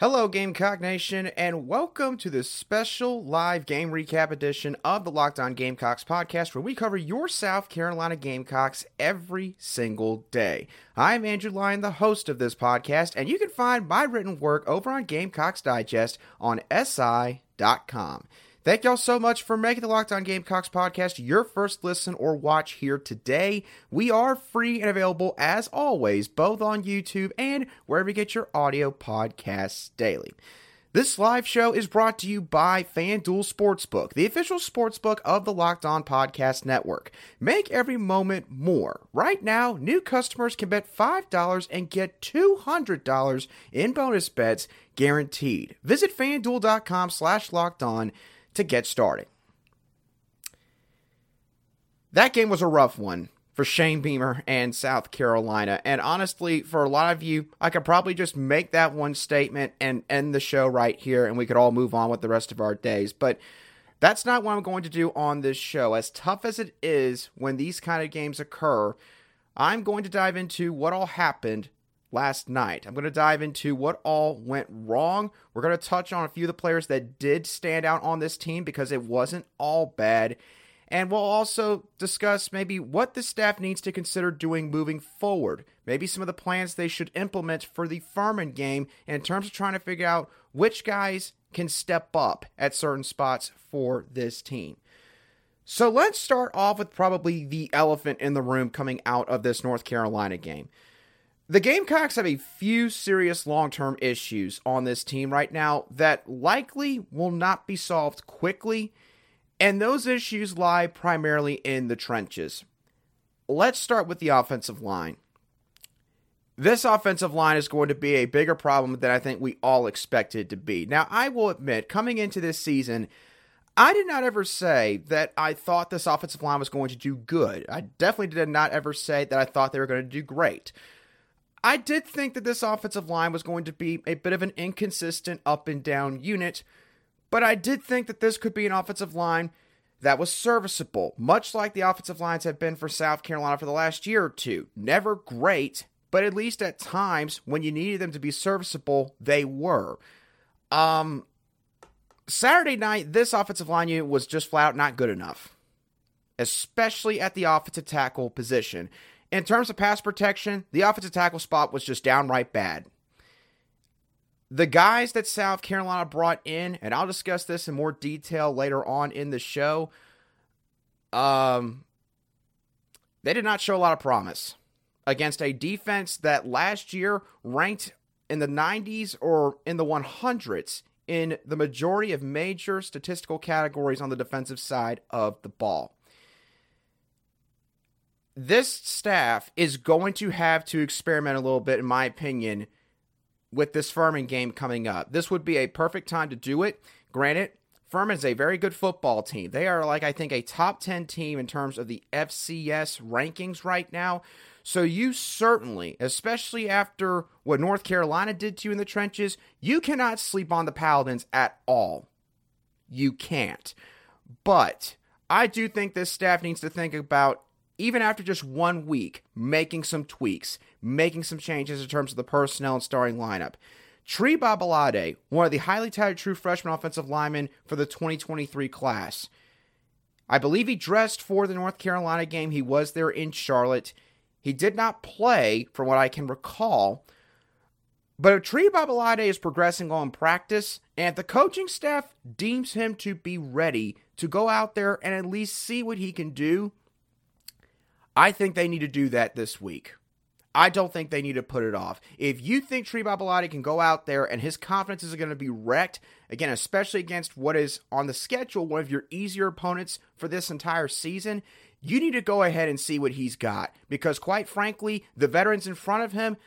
Hello, Gamecock Nation, and welcome to this special live game recap edition of the Locked On Gamecocks podcast, where we cover your South Carolina Gamecocks every single day. I'm Andrew Lyon, the host of this podcast, and you can find my written work over on Gamecocks Digest on SI.com. Thank y'all so much for making the Locked On Gamecocks podcast your first listen or watch here today. We are free and available as always, both on YouTube and wherever you get your audio podcasts daily. This live show is brought to you by FanDuel Sportsbook, the official sportsbook of the Locked On Podcast Network. Make every moment more. Right now, new customers can bet $5 and get $200 in bonus bets guaranteed. Visit fanduel.com slash locked on to get started. That game was a rough one for Shane Beamer and South Carolina. And honestly, for a lot of you, I could probably just make that one statement and end the show right here, and we could all move on with the rest of our days. But that's not what I'm going to do on this show. As tough as it is when these kind of games occur, I'm going to dive into what all happened last night. I'm going to dive into what all went wrong. We're going to touch on a few of the players that did stand out on this team because it wasn't all bad. And we'll also discuss maybe what the staff needs to consider doing moving forward. Maybe some of the plans they should implement for the Furman game in terms of trying to figure out which guys can step up at certain spots for this team. So let's start off with probably the elephant in the room coming out of this North Carolina game. The Gamecocks have a few serious long term issues on this team right now that likely will not be solved quickly, and those issues lie primarily in the trenches. Let's start with the offensive line. This offensive line is going to be a bigger problem than I think we all expected to be. Now, I will admit, coming into this season, I did not ever say that I thought this offensive line was going to do good. I definitely did not ever say that I thought they were going to do great. I did think that this offensive line was going to be a bit of an inconsistent up and down unit, but I did think that this could be an offensive line that was serviceable, much like the offensive lines have been for South Carolina for the last year or two. Never great, but at least at times when you needed them to be serviceable, they were. Um, Saturday night, this offensive line unit was just flat out not good enough, especially at the offensive tackle position. In terms of pass protection, the offensive tackle spot was just downright bad. The guys that South Carolina brought in, and I'll discuss this in more detail later on in the show, um, they did not show a lot of promise against a defense that last year ranked in the 90s or in the 100s in the majority of major statistical categories on the defensive side of the ball this staff is going to have to experiment a little bit, in my opinion, with this Furman game coming up. This would be a perfect time to do it. Granted, Furman's a very good football team. They are, like, I think, a top 10 team in terms of the FCS rankings right now. So, you certainly, especially after what North Carolina did to you in the trenches, you cannot sleep on the Paladins at all. You can't. But I do think this staff needs to think about even after just one week, making some tweaks, making some changes in terms of the personnel and starting lineup. Tree Babalade, one of the highly touted true freshman offensive linemen for the 2023 class. I believe he dressed for the North Carolina game. He was there in Charlotte. He did not play, from what I can recall. But if Tree Babalade is progressing on practice, and the coaching staff deems him to be ready to go out there and at least see what he can do I think they need to do that this week. I don't think they need to put it off. If you think Tree can go out there and his confidence is going to be wrecked, again, especially against what is on the schedule, one of your easier opponents for this entire season, you need to go ahead and see what he's got. Because quite frankly, the veterans in front of him,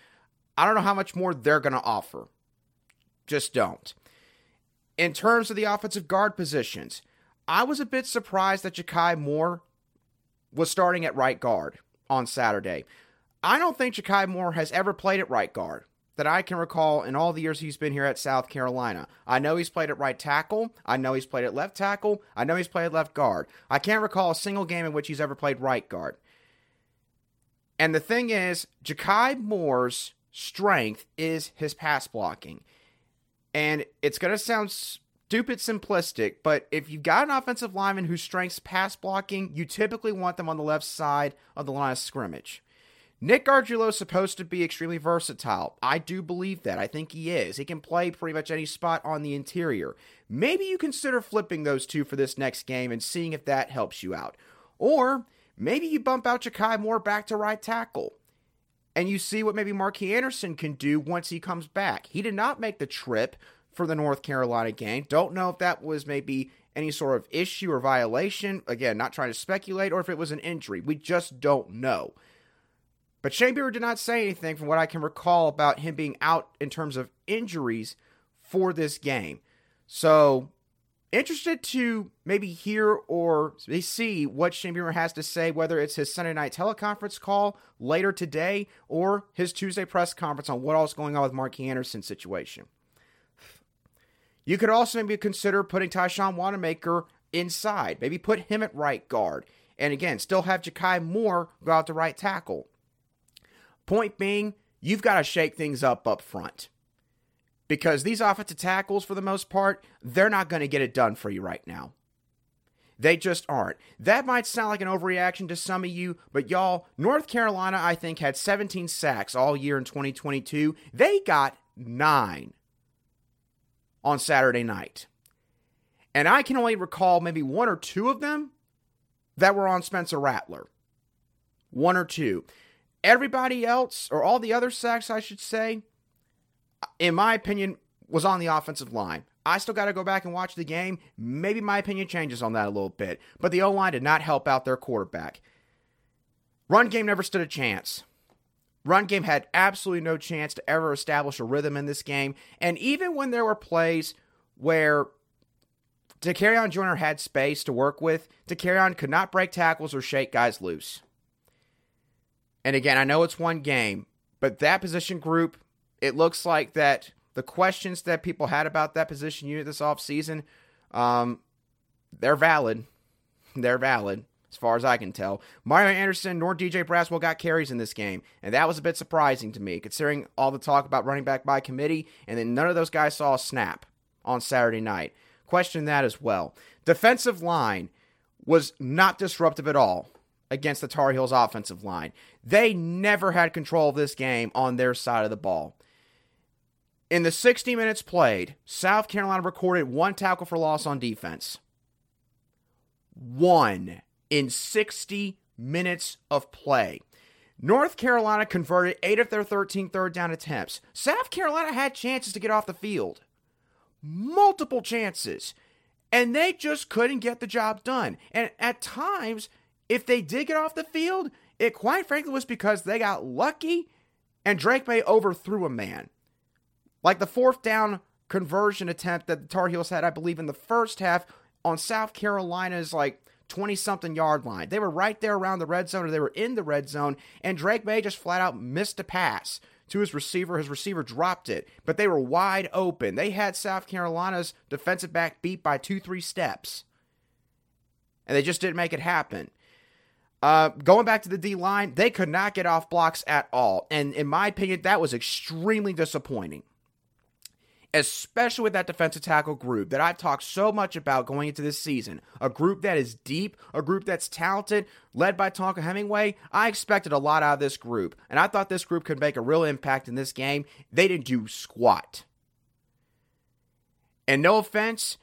I don't know how much more they're going to offer. Just don't. In terms of the offensive guard positions, I was a bit surprised that Ja'Kai Moore was starting at right guard on Saturday. I don't think Ja'Kai Moore has ever played at right guard that I can recall in all the years he's been here at South Carolina. I know he's played at right tackle. I know he's played at left tackle. I know he's played at left guard. I can't recall a single game in which he's ever played right guard. And the thing is, Ja'Kai Moore's strength is his pass blocking. And it's going to sound stupid simplistic, but if you've got an offensive lineman who strengths pass blocking, you typically want them on the left side of the line of scrimmage. Nick Gargiulo is supposed to be extremely versatile. I do believe that. I think he is. He can play pretty much any spot on the interior. Maybe you consider flipping those two for this next game and seeing if that helps you out. Or maybe you bump out Ja'Kai Moore back to right tackle and you see what maybe Marky Anderson can do once he comes back. He did not make the trip for the North Carolina game. Don't know if that was maybe any sort of issue or violation. Again, not trying to speculate, or if it was an injury. We just don't know. But Shane Beamer did not say anything from what I can recall about him being out in terms of injuries for this game. So, interested to maybe hear or see what Shane Beamer has to say, whether it's his Sunday night teleconference call later today or his Tuesday press conference on what else going on with Marky Anderson's situation. You could also maybe consider putting Tyshawn Wanamaker inside, maybe put him at right guard. And again, still have Ja'Kai Moore go out to right tackle. Point being, you've got to shake things up up front. Because these offensive tackles, for the most part, they're not going to get it done for you right now. They just aren't. That might sound like an overreaction to some of you, but y'all, North Carolina, I think, had 17 sacks all year in 2022. They got nine on Saturday night. And I can only recall maybe one or two of them that were on Spencer Rattler. One or two. Everybody else, or all the other sacks, I should say, in my opinion, was on the offensive line. I still got to go back and watch the game. Maybe my opinion changes on that a little bit. But the O line did not help out their quarterback. Run game never stood a chance. Run game had absolutely no chance to ever establish a rhythm in this game. And even when there were plays where Dakereon Joyner had space to work with, Dakereon could not break tackles or shake guys loose. And again, I know it's one game, but that position group, it looks like that the questions that people had about that position unit this offseason, um, they're valid. They're valid, as far as I can tell. Mario Anderson nor DJ Braswell got carries in this game, and that was a bit surprising to me, considering all the talk about running back by committee, and then none of those guys saw a snap on Saturday night. Question that as well. Defensive line was not disruptive at all against the Tar Heels offensive line. They never had control of this game on their side of the ball. In the 60 minutes played, South Carolina recorded one tackle for loss on defense. One in 60 minutes of play. North Carolina converted 8 of their 13 third down attempts. South Carolina had chances to get off the field. Multiple chances. And they just couldn't get the job done. And at times, if they did get off the field, it quite frankly was because they got lucky and Drake Maye overthrew a man. Like the fourth down conversion attempt that the Tar Heels had, I believe, in the first half on South Carolina's like 20 something yard line. They were right there around the red zone, or they were in the red zone, and Drake Maye just flat out missed a pass to his receiver. His receiver dropped it, but they were wide open. They had South Carolina's defensive back beat by two, three steps, and they just didn't make it happen. Uh, going back to the D line, they could not get off blocks at all. And in my opinion, that was extremely disappointing. Especially with that defensive tackle group that I've talked so much about going into this season. A group that is deep, a group that's talented, led by Tonka Hemingway. I expected a lot out of this group, and I thought this group could make a real impact in this game. They didn't do squat. And no offense,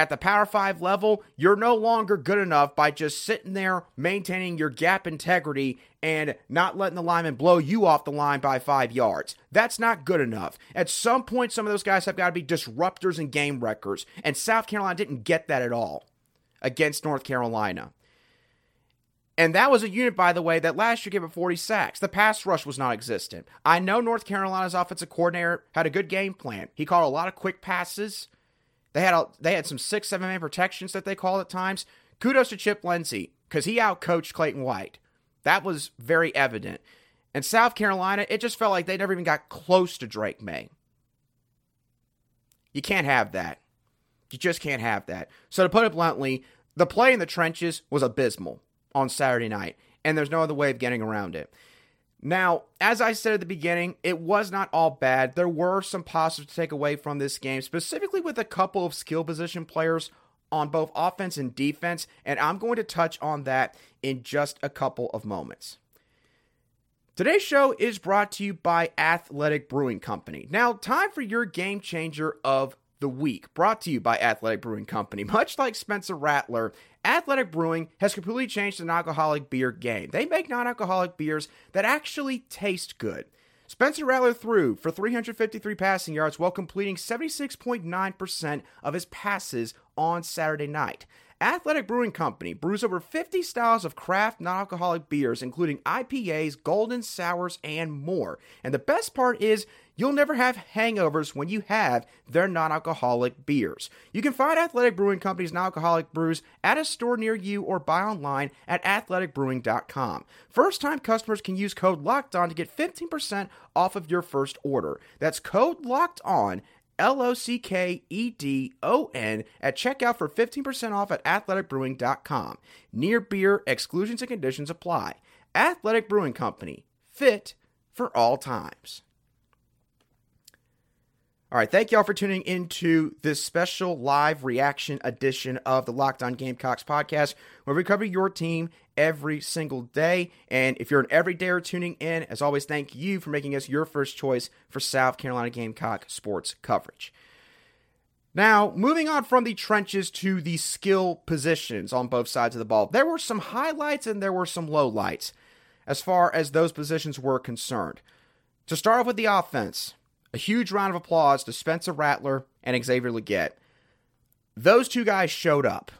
at the Power 5 level, you're no longer good enough by just sitting there maintaining your gap integrity and not letting the lineman blow you off the line by five yards. That's not good enough. At some point, some of those guys have got to be disruptors and game wreckers, and South Carolina didn't get that at all against North Carolina. And that was a unit, by the way, that last year gave up 40 sacks. The pass rush was non existent. I know North Carolina's offensive coordinator had a good game plan. He called a lot of quick passes. They had a, they had some six seven man protections that they called at times. Kudos to Chip Lindsey because he outcoached Clayton White. That was very evident. And South Carolina, it just felt like they never even got close to Drake Maye. You can't have that. You just can't have that. So to put it bluntly, the play in the trenches was abysmal on Saturday night, and there's no other way of getting around it. Now, as I said at the beginning, it was not all bad. There were some positives to take away from this game, specifically with a couple of skill position players on both offense and defense, and I'm going to touch on that in just a couple of moments. Today's show is brought to you by Athletic Brewing Company. Now, time for your game changer of the week, brought to you by Athletic Brewing Company. Much like Spencer Rattler, Athletic Brewing has completely changed the non alcoholic beer game. They make non alcoholic beers that actually taste good. Spencer Rattler threw for 353 passing yards while completing 76.9% of his passes on Saturday night. Athletic Brewing Company brews over 50 styles of craft non alcoholic beers, including IPAs, golden sours, and more. And the best part is, you'll never have hangovers when you have their non alcoholic beers. You can find Athletic Brewing Company's non alcoholic brews at a store near you or buy online at athleticbrewing.com. First time customers can use code LOCKED ON to get 15% off of your first order. That's code LOCKED ON L O C K E D O N at checkout for 15% off at athleticbrewing.com. Near beer, exclusions and conditions apply. Athletic Brewing Company, fit for all times. All right, thank y'all for tuning into this special live reaction edition of the Locked On Gamecocks podcast, where we cover your team every single day. And if you're an everydayer tuning in, as always, thank you for making us your first choice for South Carolina Gamecock sports coverage. Now, moving on from the trenches to the skill positions on both sides of the ball, there were some highlights and there were some lowlights as far as those positions were concerned. To start off with the offense, a huge round of applause to Spencer Rattler and Xavier Legette. Those two guys showed up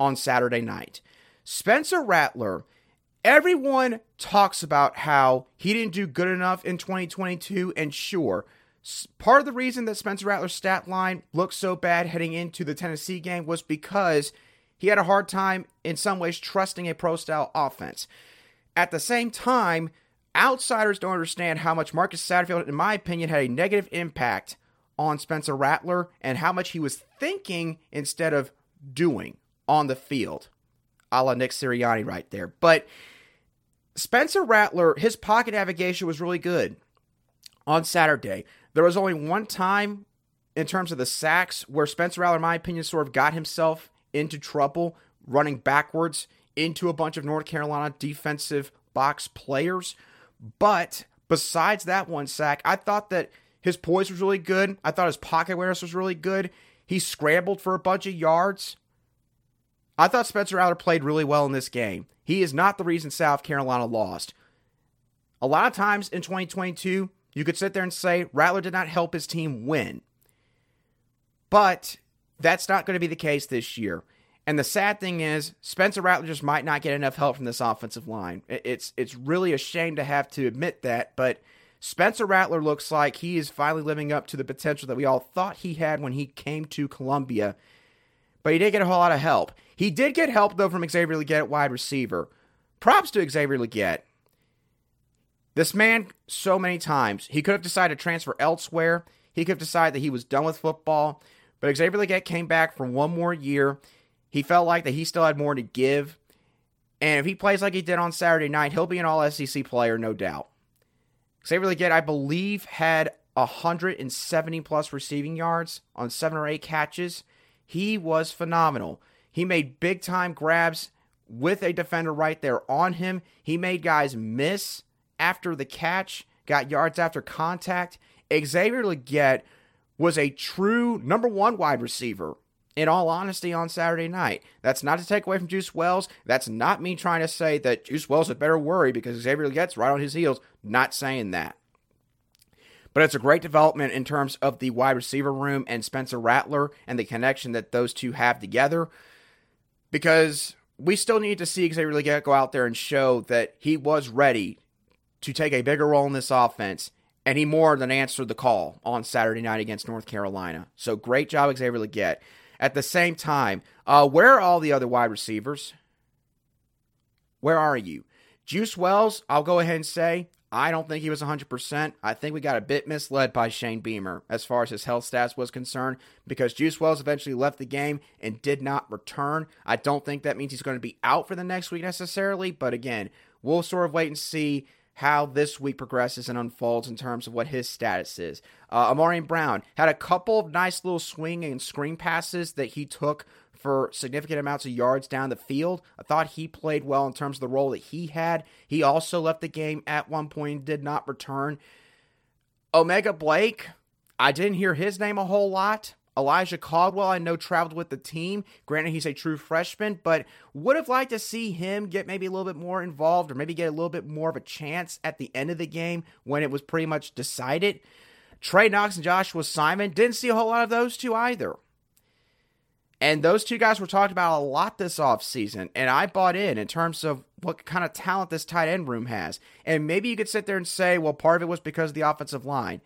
on Saturday night. Spencer Rattler, everyone talks about how he didn't do good enough in 2022, and sure, part of the reason that Spencer Rattler's stat line looked so bad heading into the Tennessee game was because he had a hard time, in some ways, trusting a pro style offense. At the same time, outsiders don't understand how much Marcus Satterfield, in my opinion, had a negative impact on Spencer Rattler and how much he was thinking instead of doing on the field. A la Nick Sirianni right there. But Spencer Rattler, his pocket navigation was really good on Saturday. There was only one time in terms of the sacks where Spencer Rattler, in my opinion, sort of got himself into trouble running backwards into a bunch of North Carolina defensive box players. But besides that one sack, I thought that his poise was really good. I thought his pocket awareness was really good. He scrambled for a bunch of yards. I thought Spencer Rattler played really well in this game. He is not the reason South Carolina lost. A lot of times in 2022, you could sit there and say Rattler did not help his team win. But that's not going to be the case this year. And the sad thing is, Spencer Rattler just might not get enough help from this offensive line. It's it's really a shame to have to admit that, but Spencer Rattler looks like he is finally living up to the potential that we all thought he had when he came to Columbia. But he didn't get a whole lot of help. He did get help though from Xavier Legette at wide receiver. Props to Xavier Legette. This man, so many times, he could have decided to transfer elsewhere. He could have decided that he was done with football. But Xavier Legette came back for one more year. He felt like that he still had more to give. And if he plays like he did on Saturday night, he'll be an all SEC player, no doubt. Xavier Legette, I believe, had 170 plus receiving yards on seven or eight catches. He was phenomenal. He made big time grabs with a defender right there on him. He made guys miss after the catch, got yards after contact. Xavier Legette was a true number one wide receiver in all honesty, on Saturday night. That's not to take away from Juice Wells. That's not me trying to say that Juice Wells had better worry because Xavier gets right on his heels. Not saying that. But it's a great development in terms of the wide receiver room and Spencer Rattler and the connection that those two have together. Because we still need to see Xavier Legette go out there and show that he was ready to take a bigger role in this offense. And he more than answered the call on Saturday night against North Carolina. So great job, Xavier Legette. At the same time, uh, where are all the other wide receivers? Where are you? Juice Wells, I'll go ahead and say, I don't think he was 100%. I think we got a bit misled by Shane Beamer as far as his health stats was concerned because Juice Wells eventually left the game and did not return. I don't think that means he's going to be out for the next week necessarily, but again, we'll sort of wait and see how this week progresses and unfolds in terms of what his status is. Uh, Ahmarean Brown had a couple of nice little swing and screen passes that he took for significant amounts of yards down the field. I thought he played well in terms of the role that he had. He also left the game at one point and did not return. O'Mega Blake, I didn't hear his name a whole lot. Elijah Caldwell, I know, traveled with the team. Granted, he's a true freshman, but would have liked to see him get maybe a little bit more involved or maybe get a little bit more of a chance at the end of the game when it was pretty much decided. Trey Knox and Joshua Simon, didn't see a whole lot of those two either. And those two guys were talked about a lot this offseason, and I bought in in terms of what kind of talent this tight end room has. And maybe you could sit there and say, well, part of it was because of the offensive line.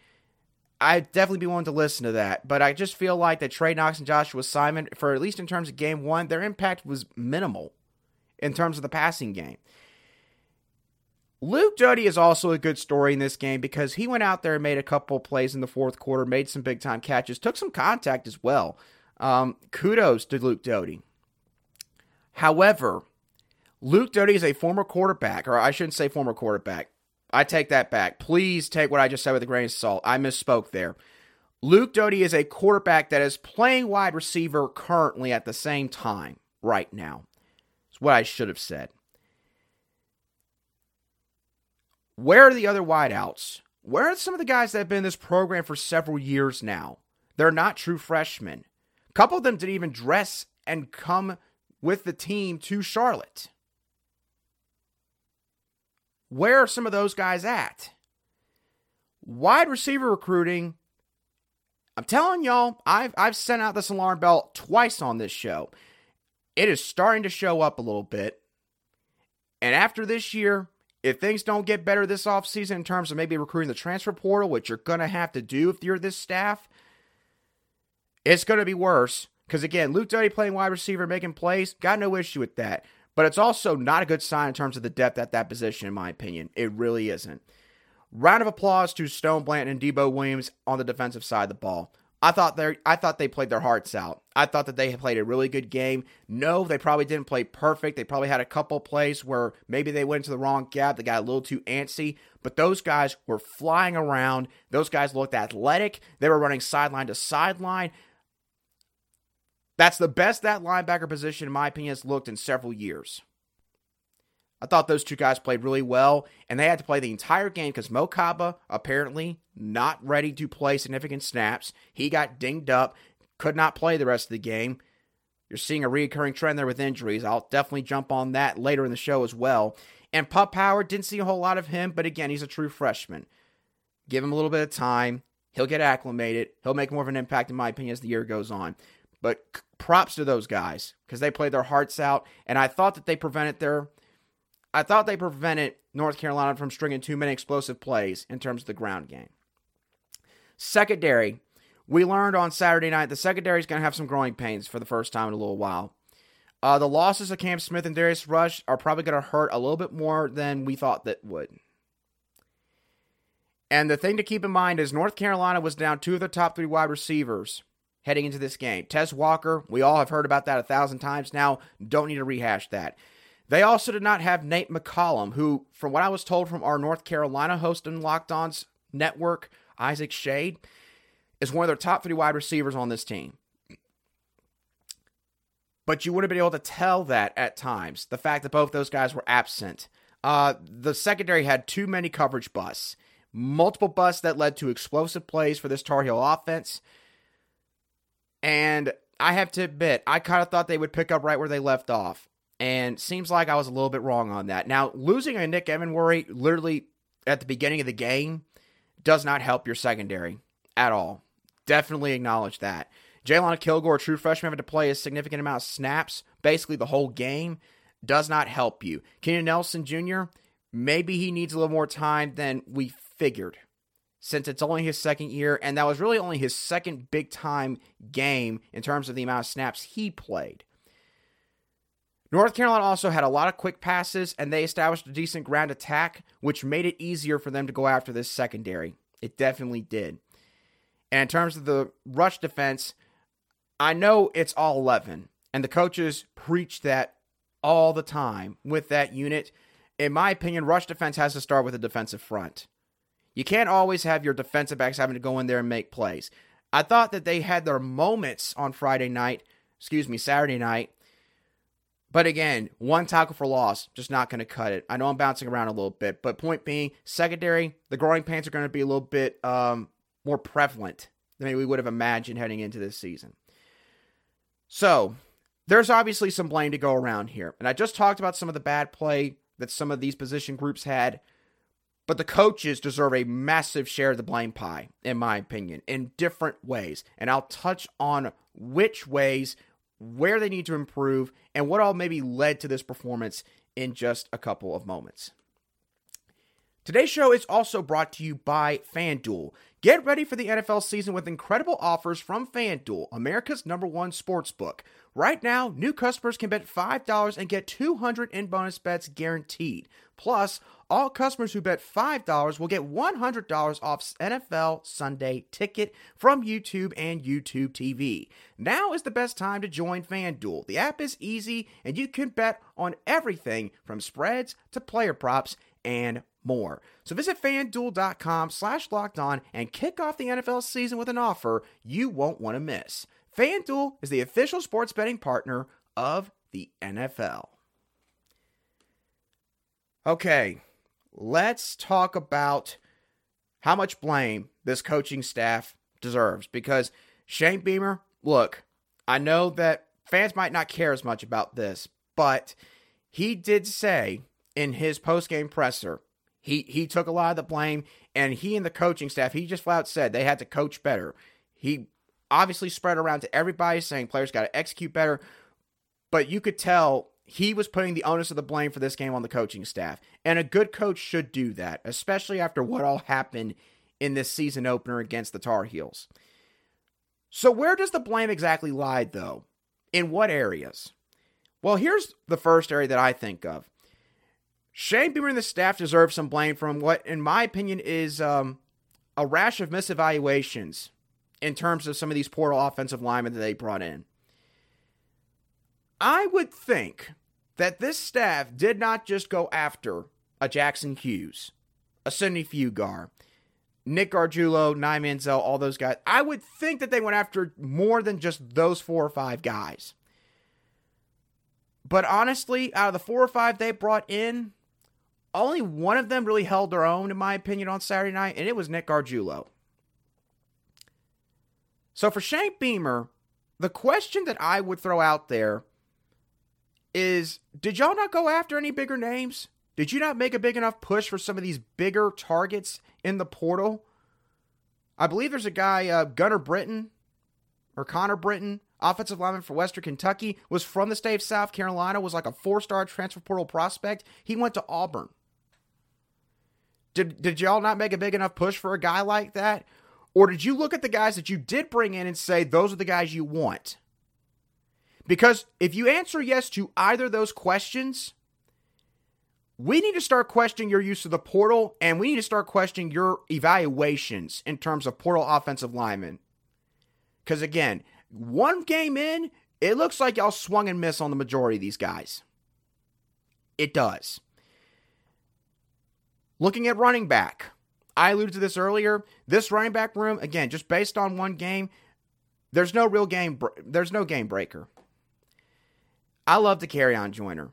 I'd definitely be willing to listen to that. But I just feel like that Trey Knox and Joshua Simon, for at least in terms of game one, their impact was minimal in terms of the passing game. Luke Doty is also a good story in this game because he went out there and made a couple plays in the fourth quarter, made some big time catches, took some contact as well. Um, kudos to Luke Doty. However, Luke Doty is a former quarterback, or I shouldn't say former quarterback. I take that back. Please take what I just said with a grain of salt. I misspoke there. Luke Doty is a quarterback that is playing wide receiver currently at the same time, right now. It's what I should have said. Where are the other wideouts? Where are some of the guys that have been in this program for several years now? They're not true freshmen. A couple of them didn't even dress and come with the team to Charlotte. Where are some of those guys at? Wide receiver recruiting. I'm telling y'all, I've I've sent out this alarm bell twice on this show. It is starting to show up a little bit. And after this year, if things don't get better this offseason in terms of maybe recruiting the transfer portal, which you're going to have to do if you're this staff, it's going to be worse. Because again, Luke Doty playing wide receiver, making plays, got no issue with that. But it's also not a good sign in terms of the depth at that position, in my opinion. It really isn't. Round of applause to Stone Blanton and Debo Williams on the defensive side of the ball. I thought they I thought they played their hearts out. I thought that they played a really good game. No, they probably didn't play perfect. They probably had a couple plays where maybe they went to the wrong gap. They got a little too antsy. But those guys were flying around. Those guys looked athletic. They were running sideline to sideline. That's the best that linebacker position, in my opinion, has looked in several years. I thought those two guys played really well, and they had to play the entire game because Mo Kaba apparently not ready to play significant snaps. He got dinged up, could not play the rest of the game. You're seeing a recurring trend there with injuries. I'll definitely jump on that later in the show as well. And Pup Howard didn't see a whole lot of him, but again, he's a true freshman. Give him a little bit of time. He'll get acclimated. He'll make more of an impact, in my opinion, as the year goes on. But props to those guys because they played their hearts out. And I thought that they prevented their, I thought they prevented North Carolina from stringing too many explosive plays in terms of the ground game. Secondary, we learned on Saturday night the secondary is going to have some growing pains for the first time in a little while. Uh, the losses of Cam Smith and Darius Rush are probably going to hurt a little bit more than we thought that would. And the thing to keep in mind is North Carolina was down two of their top three wide receivers heading into this game. Tez Walker, we all have heard about that a thousand times now. Don't need to rehash that. They also did not have Nate McCollum, who, from what I was told from our North Carolina host and Locked On's network, Isaac Shade, is one of their top three wide receivers on this team. But you would have been able to tell that at times, the fact that both those guys were absent. Uh, the secondary had too many coverage busts, multiple busts that led to explosive plays for this Tar Heel offense. And I have to admit, I kind of thought they would pick up right where they left off. And seems like I was a little bit wrong on that. Now, losing a Nick Emmanwori literally at the beginning of the game does not help your secondary at all. Definitely acknowledge that. Jaylon Kilgore, true freshman, having to play a significant amount of snaps, basically the whole game, does not help you. Keenan Nelson Jr., maybe he needs a little more time than we figured since it's only his second year, and that was really only his second big time game in terms of the amount of snaps he played. North Carolina also had a lot of quick passes, and they established a decent ground attack, which made it easier for them to go after this secondary. It definitely did. And in terms of the rush defense, I know it's all 11, and the coaches preach that all the time with that unit. in my opinion, rush defense has to start with a defensive front. You can't always have your defensive backs having to go in there and make plays. I thought that they had their moments on Friday night, excuse me, Saturday night. But again, one tackle for loss, just not going to cut it. I know I'm bouncing around a little bit, but point being, secondary, the growing pains are going to be a little bit um, more prevalent than we would have imagined heading into this season. So, there's obviously some blame to go around here. And I just talked about some of the bad play that some of these position groups had. But the coaches deserve a massive share of the blame pie, in my opinion, in different ways. And I'll touch on which ways, where they need to improve, and what all maybe led to this performance in just a couple of moments. Today's show is also brought to you by FanDuel. Get ready for the NFL season with incredible offers from FanDuel, America's number one sports book. Right now, new customers can bet $5 and get 200 in bonus bets guaranteed. Plus, all customers who bet $5 will get $100 off NFL Sunday ticket from YouTube and YouTube TV. Now is the best time to join FanDuel. The app is easy and you can bet on everything from spreads to player props and more. So visit fanduel.com slash locked on and kick off the NFL season with an offer you won't want to miss. FanDuel is the official sports betting partner of the NFL. Okay, let's talk about how much blame this coaching staff deserves because Shane Beamer, look, I know that fans might not care as much about this, but he did say in his post-game presser, he he took a lot of the blame and he and the coaching staff, he just flat out said they had to coach better. He obviously spread around to everybody saying players got to execute better. But you could tell he was putting the onus of the blame for this game on the coaching staff. And a good coach should do that, especially after what all happened in this season opener against the Tar Heels. So, where does the blame exactly lie, though? In what areas? Well, here's the first area that I think of. Shane Beamer and the staff deserve some blame from what, in my opinion, is um, a rash of misevaluations in terms of some of these portal offensive linemen that they brought in. I would think that this staff did not just go after a Jackson Hughes, a Sidney Fugar, Nick Gargiulo, Nye Manziel, all those guys. I would think that they went after more than just those four or five guys. But honestly, out of the four or five they brought in, only one of them really held their own, in my opinion, on Saturday night, and it was Nick Gargiulo. So for Shane Beamer, the question that I would throw out there is did y'all not go after any bigger names? Did you not make a big enough push for some of these bigger targets in the portal? I believe there's a guy, uh, Gunner Britton or Connor Britton, offensive lineman for Western Kentucky, was from the state of South Carolina, was like a four star transfer portal prospect. He went to Auburn. Did, did y'all not make a big enough push for a guy like that? Or did you look at the guys that you did bring in and say, those are the guys you want? Because if you answer yes to either those questions, we need to start questioning your use of the portal and we need to start questioning your evaluations in terms of portal offensive linemen. Because again, one game in, it looks like y'all swung and missed on the majority of these guys. It does. Looking at running back, I alluded to this earlier. This running back room, again, just based on one game, there's no real game. There's no game breaker. I love Dakereon Joyner.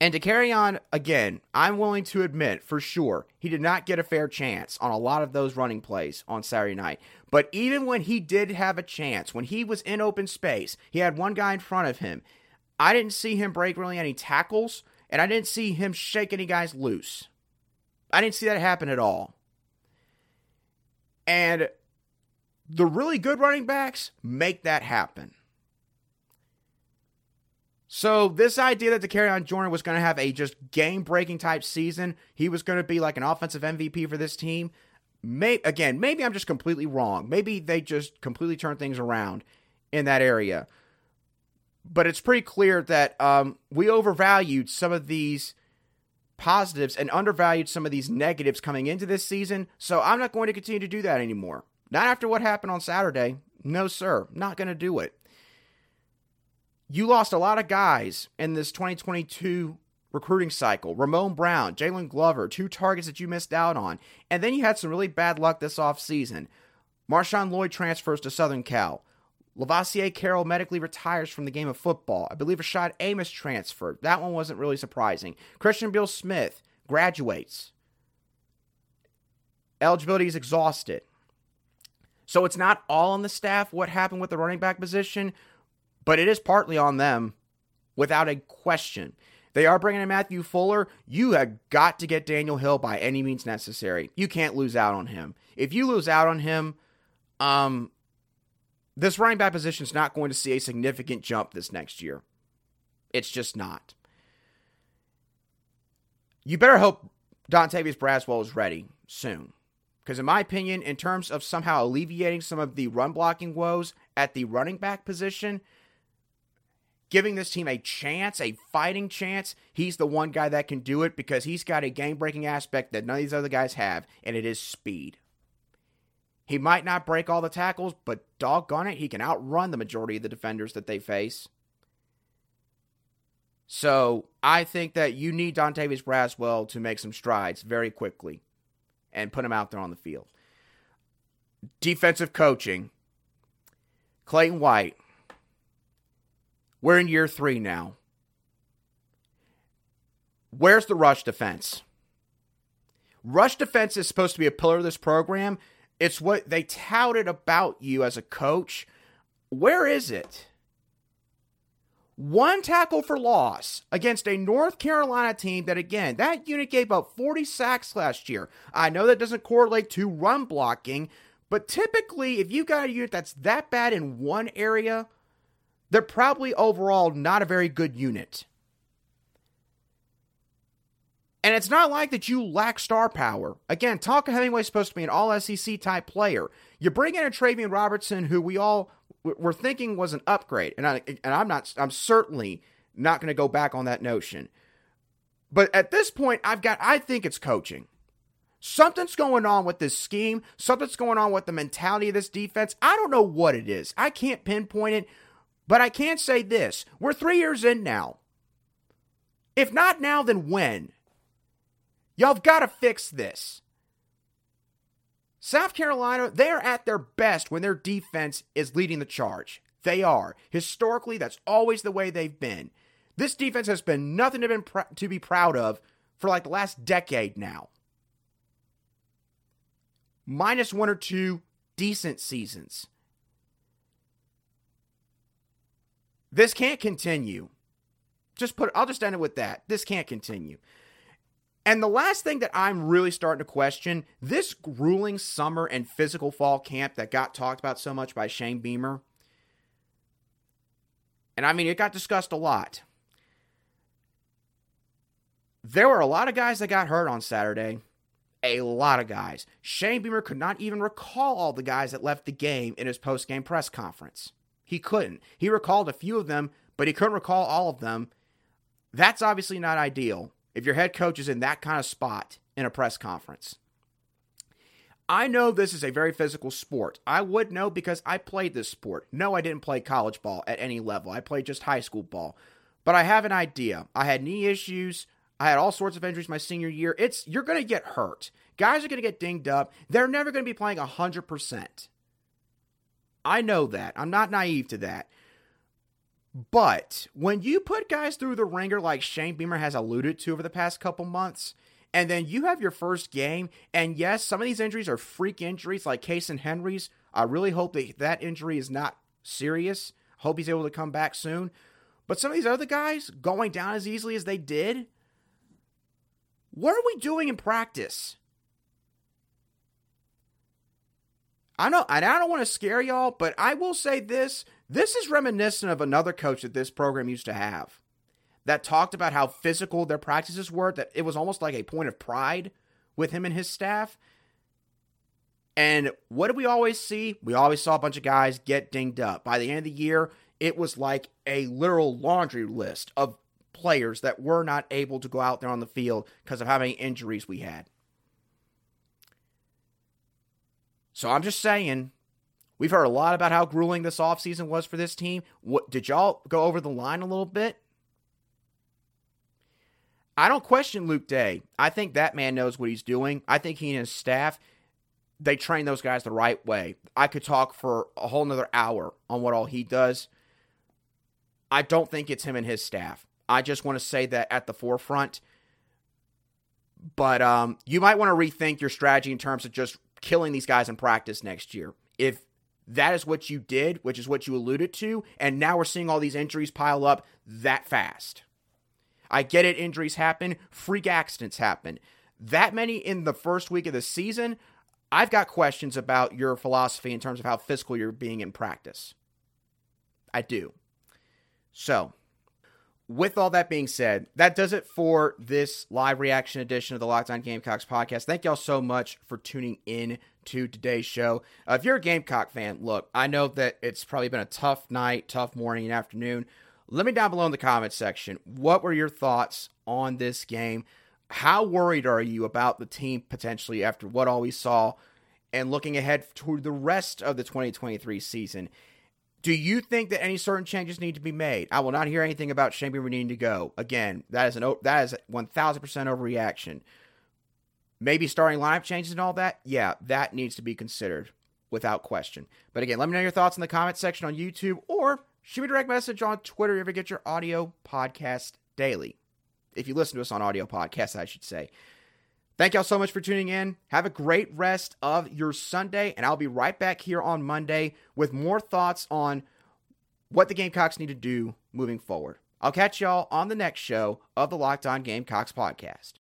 And Dakereon again, I'm willing to admit for sure, he did not get a fair chance on a lot of those running plays on Saturday night. But even when he did have a chance, when he was in open space, he had one guy in front of him. I didn't see him break really any tackles, and I didn't see him shake any guys loose. I didn't see that happen at all. And the really good running backs make that happen. So this idea that Dakereon Jordan was going to have a just game-breaking type season, he was going to be like an offensive MVP for this team. May again, maybe I'm just completely wrong. Maybe they just completely turned things around in that area. But it's pretty clear that um, we overvalued some of these positives and undervalued some of these negatives coming into this season. So I'm not going to continue to do that anymore. Not after what happened on Saturday. No, sir. Not going to do it. You lost a lot of guys in this 2022 recruiting cycle. Ramon Brown, Jaylon Glover, two targets that you missed out on. And then you had some really bad luck this offseason. Marshawn Lloyd transfers to Southern Cal. Lovasea Carroll medically retires from the game of football. I believe Rashad Amos transferred. That one wasn't really surprising. Christian Beal Smith graduates. Eligibility is exhausted. So it's not all on the staff what happened with the running back position, but it is partly on them without a question. They are bringing in Matthew Fuller. You have got to get Daniel Hill by any means necessary. You can't lose out on him. If you lose out on him, um, this running back position is not going to see a significant jump this next year. It's just not. You better hope Dontavius Braswell is ready soon. Because, in my opinion, in terms of somehow alleviating some of the run blocking woes at the running back position, giving this team a chance, a fighting chance, he's the one guy that can do it because he's got a game breaking aspect that none of these other guys have, and it is speed. He might not break all the tackles, but doggone it, he can outrun the majority of the defenders that they face. So I think that you need Dontavius Braswell to make some strides very quickly and put him out there on the field. Defensive coaching. Clayton White. We're in year three now. Where's the rush defense? Rush defense is supposed to be a pillar of this program. It's what they touted about you as a coach. Where is it? One tackle for loss against a North Carolina team that, again, that unit gave up 40 sacks last year. I know that doesn't correlate to run blocking, but typically, if you got a unit that's that bad in one area, they're probably overall not a very good unit. And it's not like that you lack star power. Again, Tonka Hemingway's supposed to be an all SEC type player. You bring in a Travian Robertson, who we all were thinking was an upgrade, and I and I'm not. I'm certainly not going to go back on that notion. But at this point, I've got. I think it's coaching. Something's going on with this scheme. Something's going on with the mentality of this defense. I don't know what it is. I can't pinpoint it, but I can say this: we're three years in now. If not now, then when? Y'all have got to fix this. South Carolina, they are at their best when their defense is leading the charge. They are. Historically, that's always the way they've been. This defense has been nothing to, been pr- to be proud of for like the last decade now. Minus one or two decent seasons. This can't continue. Just put I'll just end it with that. This can't continue. And the last thing that I'm really starting to question this grueling summer and physical fall camp that got talked about so much by Shane Beamer. And I mean, it got discussed a lot. There were a lot of guys that got hurt on Saturday. A lot of guys. Shane Beamer could not even recall all the guys that left the game in his post game press conference. He couldn't. He recalled a few of them, but he couldn't recall all of them. That's obviously not ideal if your head coach is in that kind of spot in a press conference. I know this is a very physical sport. I would know because I played this sport. No, I didn't play college ball at any level. I played just high school ball. But I have an idea. I had knee issues. I had all sorts of injuries my senior year. It's you're going to get hurt. Guys are going to get dinged up. They're never going to be playing 100%. I know that. I'm not naive to that. But when you put guys through the ringer like Shane Beamer has alluded to over the past couple months, and then you have your first game, and yes, some of these injuries are freak injuries like Cason Henry's. I really hope that that injury is not serious. Hope he's able to come back soon. But some of these other guys going down as easily as they did, what are we doing in practice? I know, and I don't want to scare y'all, but I will say this this is reminiscent of another coach that this program used to have that talked about how physical their practices were, that it was almost like a point of pride with him and his staff. And what did we always see? We always saw a bunch of guys get dinged up. By the end of the year, it was like a literal laundry list of players that were not able to go out there on the field because of how many injuries we had. So I'm just saying, We've heard a lot about how grueling this offseason was for this team. What did y'all go over the line a little bit? I don't question Luke Day. I think that man knows what he's doing. I think he and his staff, they train those guys the right way. I could talk for a whole nother hour on what all he does. I don't think it's him and his staff. I just want to say that at the forefront. But um, you might want to rethink your strategy in terms of just killing these guys in practice next year. If that is what you did, which is what you alluded to, and now we're seeing all these injuries pile up that fast. I get it, injuries happen, freak accidents happen. That many in the first week of the season, I've got questions about your philosophy in terms of how physical you're being in practice. I do. So, with all that being said, that does it for this live reaction edition of the Locked On Gamecocks podcast. Thank y'all so much for tuning in to today's show. Uh, if you're a Gamecock fan, look, I know that it's probably been a tough night, tough morning and afternoon. Let me down below in the comments section. What were your thoughts on this game? How worried are you about the team potentially after what all we saw and looking ahead to the rest of the 2023 season? Do you think that any certain changes need to be made? I will not hear anything about Shane needing to go. Again, that is an that is 1000% overreaction. Maybe starting lineup changes and all that? Yeah, that needs to be considered without question. But again, let me know your thoughts in the comment section on YouTube or shoot me a direct message on Twitter if you get your audio podcast daily. If you listen to us on audio podcast, I should say. Thank y'all so much for tuning in. Have a great rest of your Sunday, and I'll be right back here on Monday with more thoughts on what the Gamecocks need to do moving forward. I'll catch y'all on the next show of the Locked On Gamecocks podcast.